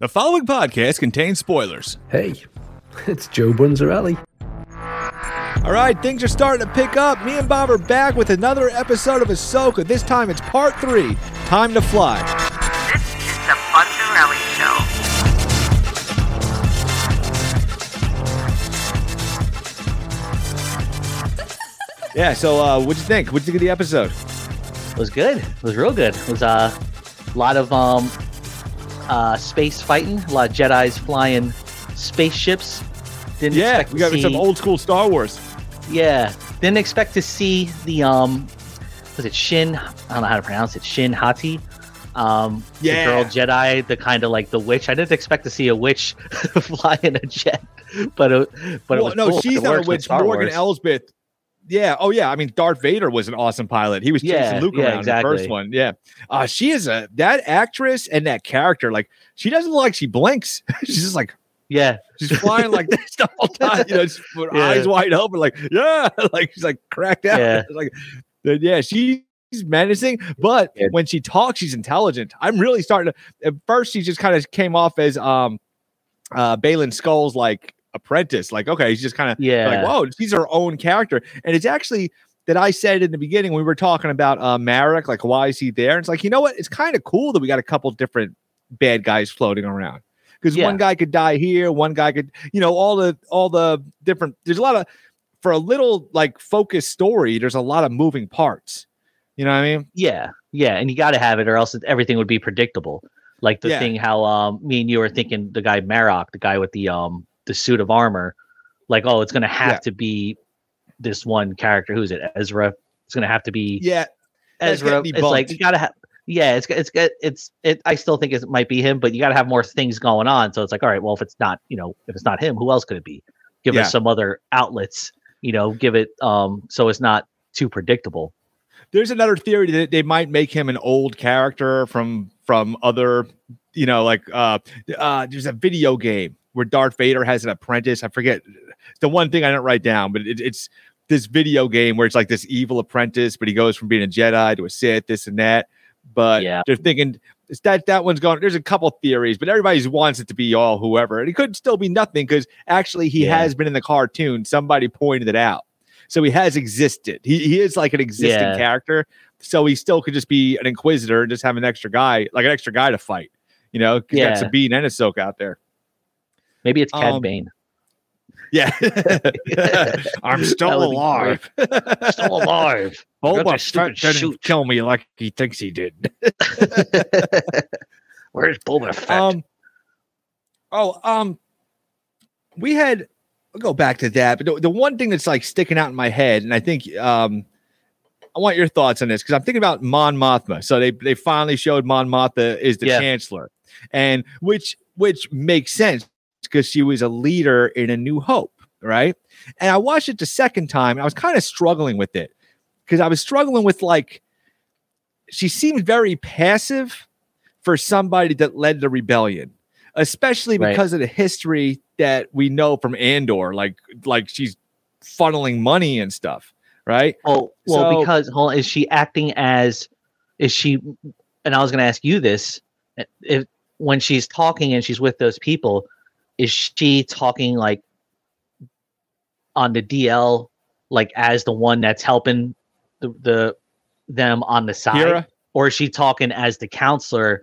The following podcast contains spoilers. Hey, it's Joe Bunzerelly. All right, things are starting to pick up. Me and Bob are back with another episode of Ahsoka. This time it's part three Time to Fly. This is the Bunzerelly Show. Yeah, so uh, what'd you think? What'd you think of the episode? It was good. It was real good. It was uh, a lot of um, uh, space fighting, a lot of Jedi's flying spaceships. Didn't Yeah, expect we got see, some old school Star Wars. Yeah, didn't expect to see the um, was it Shin? I don't know how to pronounce it. Shin Hati. Um, Yeah. the girl Jedi, the kind of like the witch. I didn't expect to see a witch fly in a jet, but it, but it was no, cool. she's It not a witch. Morgan Wars. Elsbeth. Yeah. Oh, yeah. I mean, Darth Vader was an awesome pilot. He was chasing Yeah, Luke yeah, around in the first one. Yeah. Uh, she is a that actress and that character. Like, she doesn't look like she blinks. She's just like Yeah, she's flying like this the whole time. You know, just with Yeah. eyes wide open, like yeah, like she's like cracked out. Yeah. like yeah, she's menacing, but when she talks, she's intelligent. I'm really starting to. At first, she just kind of came off as um, uh, Baylan Skoll's like apprentice. Like, okay, he's just kind of yeah. like, whoa, she's her own character. And it's actually that I said in the beginning when we were talking about uh, Marrok, like, why is he there? And it's like, you know what? It's kind of cool that we got a couple different bad guys floating around because Yeah. one guy could die here, one guy could, you know, all the all the different. There's a lot of for a little like focused story. There's a lot of moving parts. You know what I mean? Yeah, yeah, and you got to have it, or else everything would be predictable. Like the Yeah. thing how um me and you were thinking the guy Marrok, the guy with the um the suit of armor, like oh it's gonna have Yeah. to be this one character. Who's it? Ezra. It's gonna have to be Yeah, Ezra. It's like you gotta have. Yeah, it's it's it's it. I still think it might be him, but you got to have more things going on. So it's like, all right, well, if it's not, you know, if it's not him, who else could it be? Give Yeah. us some other outlets, you know, give it um so it's not too predictable. there's another theory that they might make him an old character from from other you know like uh uh there's a video game where Darth Vader has an apprentice I forget the one thing I didn't write down but it, it's this video game where it's like this evil apprentice but he goes from being a Jedi to a Sith this and that but Yeah. they're thinking it's that that one's gone. there's a couple theories but everybody wants it to be all whoever and it could still be nothing because actually he Yeah. has been in the cartoon somebody pointed it out so he has existed. He, he is like an existing Yeah. character. So he still could just be an inquisitor and just have an extra guy, like an extra guy to fight. You know, you got Yeah. Sabine and Ahsoka out there. Maybe it's Cad Um, Bane. Yeah. I'm still alive. Still alive. Boba Got your Fett didn't shoot. kill me like he thinks he did. Where's Boba Fett? Um, oh, um, we had. I'll go back to that, but the, the one thing that's like sticking out in my head, and I think um, I want your thoughts on this because I'm thinking about Mon Mothma. So they they finally showed Mon Mothma is the Yeah. chancellor, and which which makes sense because she was a leader in A New Hope, right? And I watched it the second time, and I was kind of struggling with it because I was struggling with like she seemed very passive for somebody that led the rebellion, especially Right. because of the history that we know from Andor. Like, like she's funneling money and stuff, right? oh, well, so- because hold on, is she acting as? Is she? And I was going to ask you this: eh, if when she's talking and she's with those people, is she talking like on the DL, like as the one that's helping the, the them on the side, or is she talking as the counselor?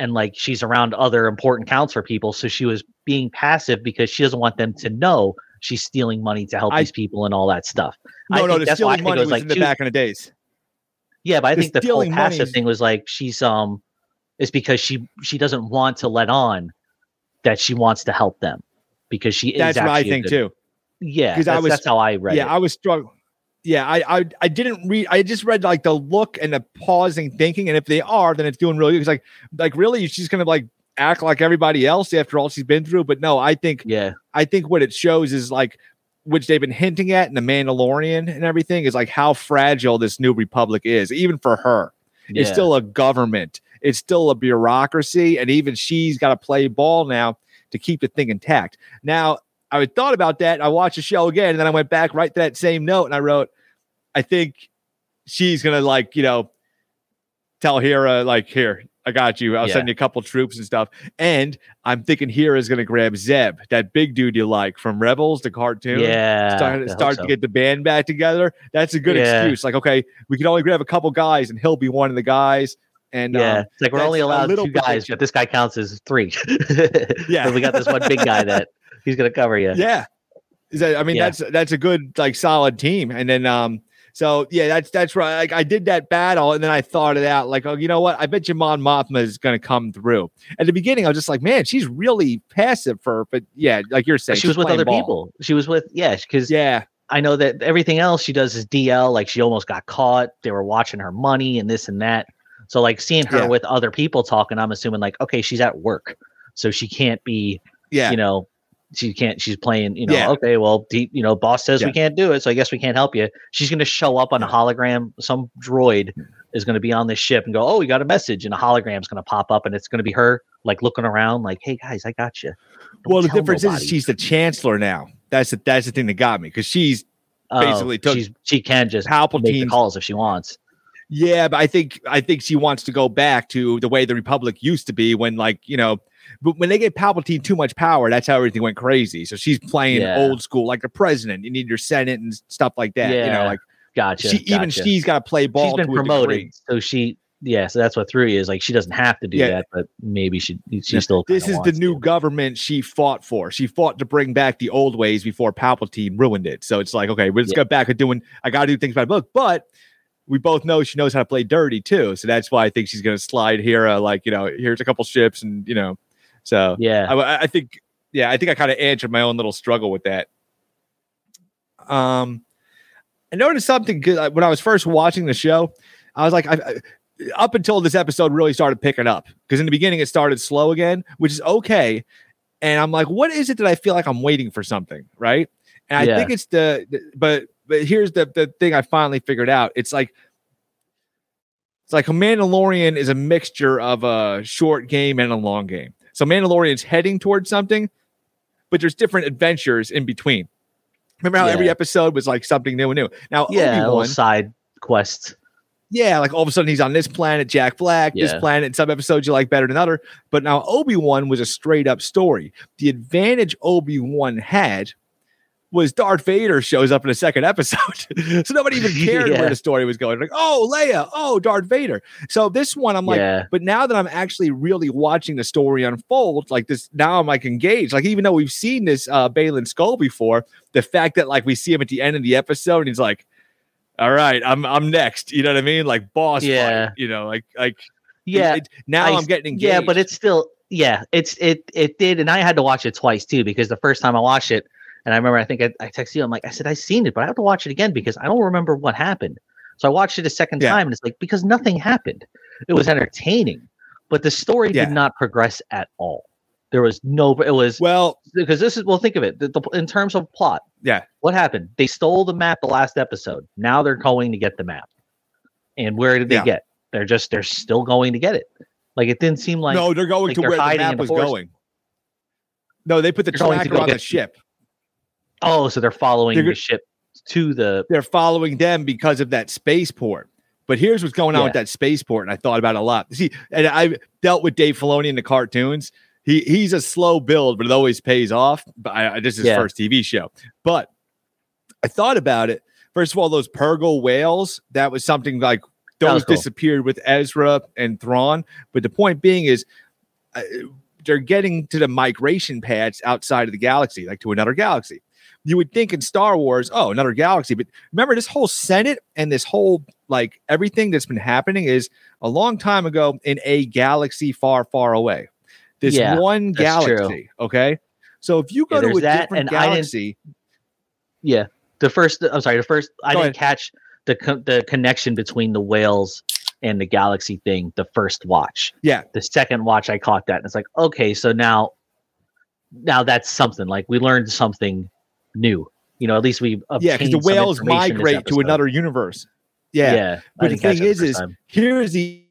And like she's around other important counselor people, so she was being passive because she doesn't want them to know she's stealing money to help I- these people and all that stuff. I No, no, think the that's stealing money was like in the back in the days. Yeah, but I The think the whole stealing money passive is- thing was like she's um is because she she doesn't want to let on that she wants to help them because she is. That's what I think good- too. Yeah, 'Cause I that's, was- that's how I read yeah, it. I was struggling. Yeah, I, I I didn't read. I just read like the look and the pausing thinking, and if they are, then it's doing really good. It's like like really, she's gonna like act like everybody else after all she's been through. But no, I think yeah, I think what it shows is like, which they've been hinting at in the Mandalorian and everything, is like how fragile this new republic is, even for her. It's still a government. It's still a bureaucracy, and even she's got to play ball now to keep the thing intact. Now, I thought about that. I watched the show again, and then I went back right to that same note, and I wrote, I think she's gonna like, you know, tell Hera like, here, I got you. I'll Yeah. send you a couple troops and stuff. And I'm thinking Hera's going to grab Zeb, that big dude you like from Rebels, the cartoon. Yeah. Start, start so. to get the band back together. That's a good Yeah. excuse. Like, okay, we can only grab a couple guys, and he'll be one of the guys. And yeah, um, it's like we're only allowed two guys, but this guy counts as three. Yeah. but we got this one big guy that he's gonna cover you. yeah, Is that, I mean, Yeah. that's that's a good like solid team. And then um, so yeah, that's that's right. Like I did that battle, and then I thought it out. Like, oh, you know what? I bet you Mon Mothma is going to come through. At the beginning, I was just like, man, she's really passive for. But yeah, like you're saying, she was with other ball. people. She was with yeah, because Yeah, I know that everything else she does is DL. Like she almost got caught. They were watching her money and this and that. So like seeing her Yeah. with other people talking, I'm assuming like okay, she's at work, so she can't be yeah, you know she can't she's playing you know Yeah. okay well d- you know boss says Yeah. we can't do it so i guess we can't help you she's going to show up on a hologram some droid is going to be on this ship and go oh we got a message and a hologram's going to pop up and it's going to be her like looking around like hey guys i got you Don't Well, the difference nobody. is she's the chancellor now. That's the that's the thing that got me because she's Oh, basically took she's, she can just make the calls if she wants Yeah, but I think I think she wants to go back to the way the Republic used to be when, like, you know, but when they gave Palpatine too much power, that's how everything went crazy. So she's playing Yeah. old school, like the president. You need your Senate and stuff like that. You know, like gotcha she even she's got to play ball. she's been promoted so she yeah so that's what threw you is like she doesn't have to do Yeah. that but maybe she she Yeah, still This is the new to. government she fought for. She fought to bring back the old ways before Palpatine ruined it. So it's like, okay, let's Yeah. go back to doing. I got to do things by book, but we both know she knows how to play dirty too. So that's why I think she's going to slide here. Uh, like you know, here's a couple ships, and you know, so yeah I, I think, yeah, I think I kind of answered my own little struggle with that. Um, I noticed something good when I was first watching the show. I was like, I, I up until this episode really started picking up because in the beginning it started slow again, which is okay. And I'm like, what is it that I feel like I'm waiting for something, right? And I Yeah. think it's the, the- but but here's the the thing I finally figured out. It's like it's like a Mandalorian is a mixture of a short game and a long game. So Mandalorian's heading towards something, but there's different adventures in between. Remember how every episode was like something new and new. Now yeah Obi-Wan, side quest yeah, like all of a sudden he's on this planet, Jack Black, this planet, and some episodes you like better than other. But now Obi Wan was a straight up story. The advantage Obi Wan had was Darth Vader shows up in the second episode, so nobody even cared Yeah. where the story was going. Like, oh Leia, oh Darth Vader. So this one, I'm like, yeah but now that I'm actually really watching the story unfold, like this, now I'm like engaged. Like even though we've seen this uh Baylan Skoll before, the fact that like we see him at the end of the episode, and he's like, "All right, I'm I'm next." You know what I mean? Like boss Yeah. fight. You know, like like yeah it- now I I'm getting engaged. Yeah, but it's still yeah, it's it it did, and I had to watch it twice too because the first time I watched it, and I remember I think I, I texted you, I'm like, I said I seen it, but I have to watch it again because I don't remember what happened. So I watched it a second Yeah. time, and it's like because nothing happened. It was entertaining, but the story Yeah. did not progress at all. There was no. It was well, because this is well think of it the, the, in terms of plot yeah, what happened they stole the map the last episode now they're going to get the map and where did they Yeah. get they're just they're still going to get it like it didn't seem like no, they're going like to they're where the map was going. No, they put the They're tracker on the ship. Oh so they're following They're the ship to the They're following them because of that spaceport. But here's what's going on with that spaceport, and I thought about it a lot. See, and I've dealt with Dave Filoni in the cartoons. He he's a slow build, but it always pays off. But I, this is his Yeah. first TV show. But I thought about it. First of all, those Purrgil whales, that was something like those cool. disappeared with Ezra and Thrawn. But the point being is, uh, they're getting to the migration pads outside of the galaxy, like to another galaxy. You would think in Star Wars, oh, another galaxy. But remember, this whole Senate and this whole like everything that's been happening is a long time ago in a galaxy far, far away. This Yeah, one that's true. galaxy. Okay. So if you go Yeah, to a that, different and I didn't- galaxy, yeah the first i'm sorry the first i didn't catch the co- the connection between the whales and the galaxy thing the first watch yeah, the second watch i caught that and it's like okay so now now that's something like we learned something new you know at least we yeah, because the whales migrate to another universe. Yeah. yeah, But the thing is, is time. here's the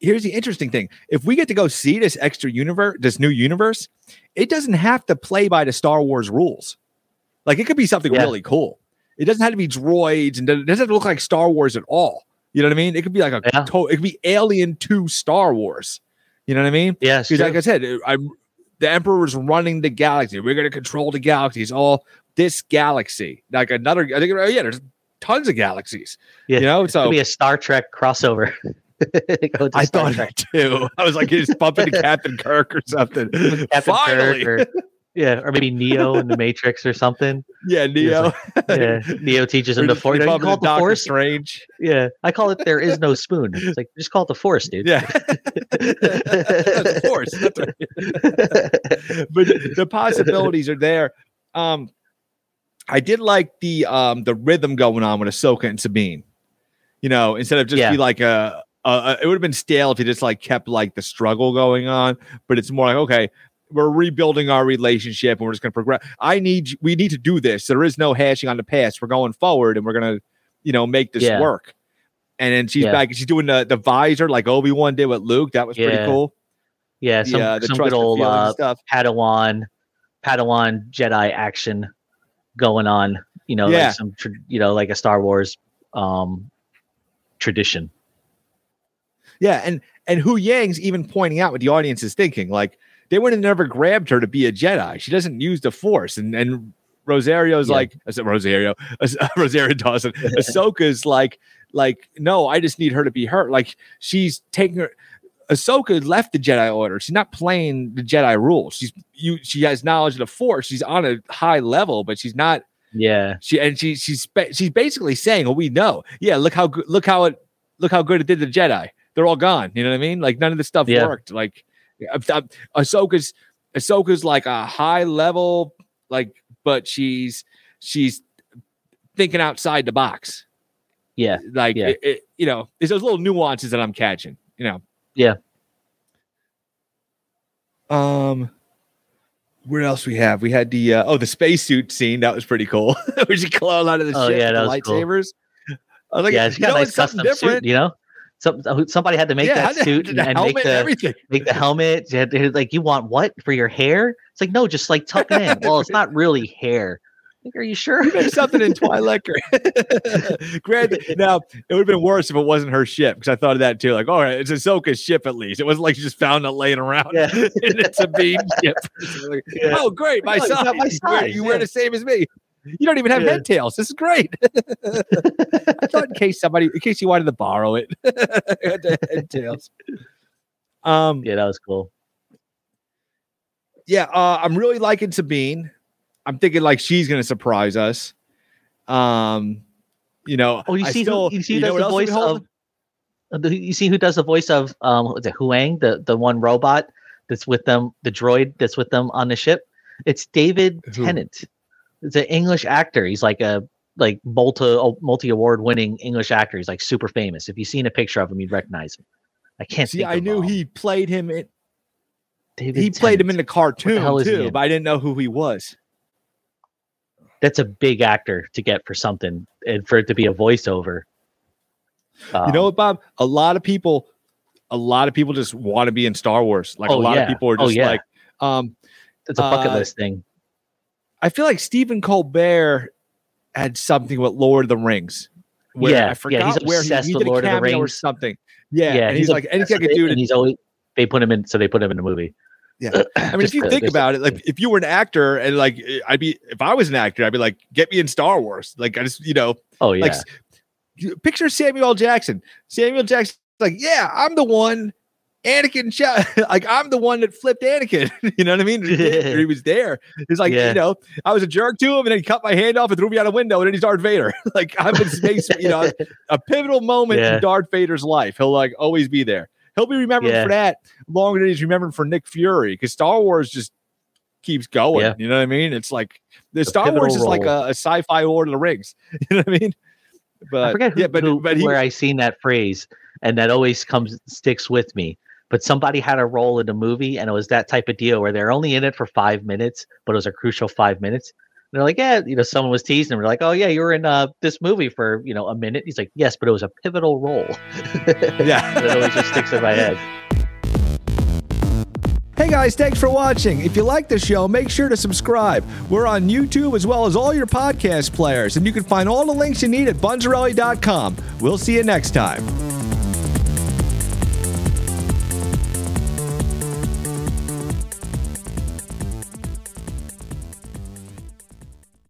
here's the interesting thing. If we get to go see this extra universe, this new universe, it doesn't have to play by the Star Wars rules. Like it could be something Yeah. really cool. It doesn't have to be droids and it doesn't have to look like Star Wars at all. You know what I mean? It could be like a Yeah. to- it could be Alien to Star Wars. You know what I mean? It's Because like. I said, I'm the Emperor is running the galaxy. We're gonna control the galaxies, all this galaxy. Like another I think oh, yeah, there's tons of galaxies. Yeah. You know, Could so be a Star Trek crossover. I Star thought Trek. too. I was like, he's bumping into Captain Kirk or something. Captain Finally. Kirk or, yeah, or maybe Neo in the Matrix or something. yeah, Neo. Yeah, Neo teaches him the force. You call it the Doctor force. Strange. Yeah, I call it there is no spoon. It's like just call it the force, dude. Yeah. That's right. but the possibilities are there. Um, I did like the um the rhythm going on with Ahsoka and Sabine. You know, instead of just Yeah. be like a, a- it would have been stale if you just like kept like the struggle going on. But it's more like okay, we're rebuilding our relationship and we're just going to progress. I need we need to do this. There is no hashing on the past. We're going forward and we're gonna, you know, make this Yeah. work. And then she's Yeah. back. She's doing the the visor like Obi Wan did with Luke. That was pretty cool. yeah, some, yeah, the some good old uh, stuff. Padawan, Padawan Jedi action going on. You know, Yeah. like some, tr- you know, like a Star Wars um tradition. Yeah, and and Huyang's even pointing out what the audience is thinking. Like they would have never grabbed her to be a Jedi. She doesn't use the Force, and and Rosario's Yeah. like I said Rosario, Rosario Dawson. Ahsoka's like like no, I just need her to be her. Like she's taking her. Ahsoka left the Jedi Order. She's not playing the Jedi rules. She's you. She has knowledge of the Force. She's on a high level, but she's not Yeah, she and she she's she's basically saying, "Well, we know. Yeah, look how good. Look how it. Look how good it did the Jedi. They're all gone. You know what I mean? Like none of this stuff Yeah. worked. Like uh, Ahsoka's Ahsoka's like a high level, like, but she's she's thinking outside the box. yeah, Like Yeah. it, it- you know, there's those little nuances that I'm catching. You know. Yeah. Um. Where else we have? We had the uh, oh the spacesuit scene that was pretty cool. Where she clone out of the Oh, ship yeah, with that the was cool. lightsabers. I was like, yeah. you She got know, a nice it's something custom suit. You know, some uh, somebody had to make yeah, that suit and, and helmet make the everything. make the helmet. You to- like, you want what for your hair? It's like, no, just like tuck it in. Well, it's not really hair. Like, are you sure? You made something in Twilight. Granted, now it would have been worse if it wasn't her ship because I thought of that too. Like, all right, it's Ahsoka's ship at least. It wasn't like she just found it laying around. Yeah. and it's a beam ship. Like, Yeah. Oh, great, my Oh, you size. my You wear- You wear the same as me. You don't even have Yeah. head tails. This is great. I thought in case somebody, in case you wanted to borrow it, head tails. Um, yeah, that was cool. yeah, uh, I'm really liking Sabine. I'm thinking like she's gonna surprise us. Um, you know, Oh, you I see still, who you see who know the voice of you see who does the voice of um what it Huyang, the the one robot that's with them, the droid that's with them on the ship? It's David Who? It's an English actor. He's like a like multi multi award winning English actor. He's like super famous. If you've seen a picture of him, you'd recognize him. I can't See, I knew um, he played him. In, David he played him in the cartoon hell is he too, but I didn't know who he was. That's a big actor to get for something and for it to be a voiceover. you Um, know what, Bob? A lot of people, a lot of people just want to be in Star Wars. Like a Oh, lot yeah. of people are Oh, just yeah. like, um, it's a bucket uh, list thing. I feel like Stephen Colbert had something with Lord of the Rings. Yeah, I yeah, he's where he, obsessed he with did a Lord of the cameo or something. Yeah, and he's, like anything I could do and he's always they put him in so they put him in the movie. Yeah. I mean, if you think about it, like if you were an actor and like I'd be, if I was an actor, I'd be like, get me in Star Wars. Like I just, you know, Oh yeah, like picture Samuel Jackson. Samuel Jackson, like, yeah, I'm the one. Anakin like I'm the one that flipped Anakin. you know what I mean? he was there. He's like, Yeah. you know, I was a jerk to him, and then he cut my hand off and threw me out a window, and then he's Darth Vader. like I'm in space, you know, a pivotal moment Yeah. in Darth Vader's life. He'll like always be there. He'll be remembered Yeah. for that longer than he's remembered for Nick Fury because Star Wars just keeps going. You know what I mean? It's like the A Star Wars is pivotal like a, a sci-fi Lord of the Rings. You know what I mean? But I forget who, yeah, but who- but he where I seen that phrase, and that always comes sticks with me. But somebody had a role in the movie, and it was that type of deal where they're only in it for five minutes, but it was a crucial five minutes. And they're like, yeah, you know, someone was teasing him. They're like, oh yeah, you were in uh, this movie for you know a minute. He's like, yes, but it was a pivotal role. yeah. that always just sticks in my head. Hey guys, thanks for watching. If you like the show, make sure to subscribe. We're on YouTube as well as all your podcast players, and you can find all the links you need at bunzerelly.com. We'll see you next time.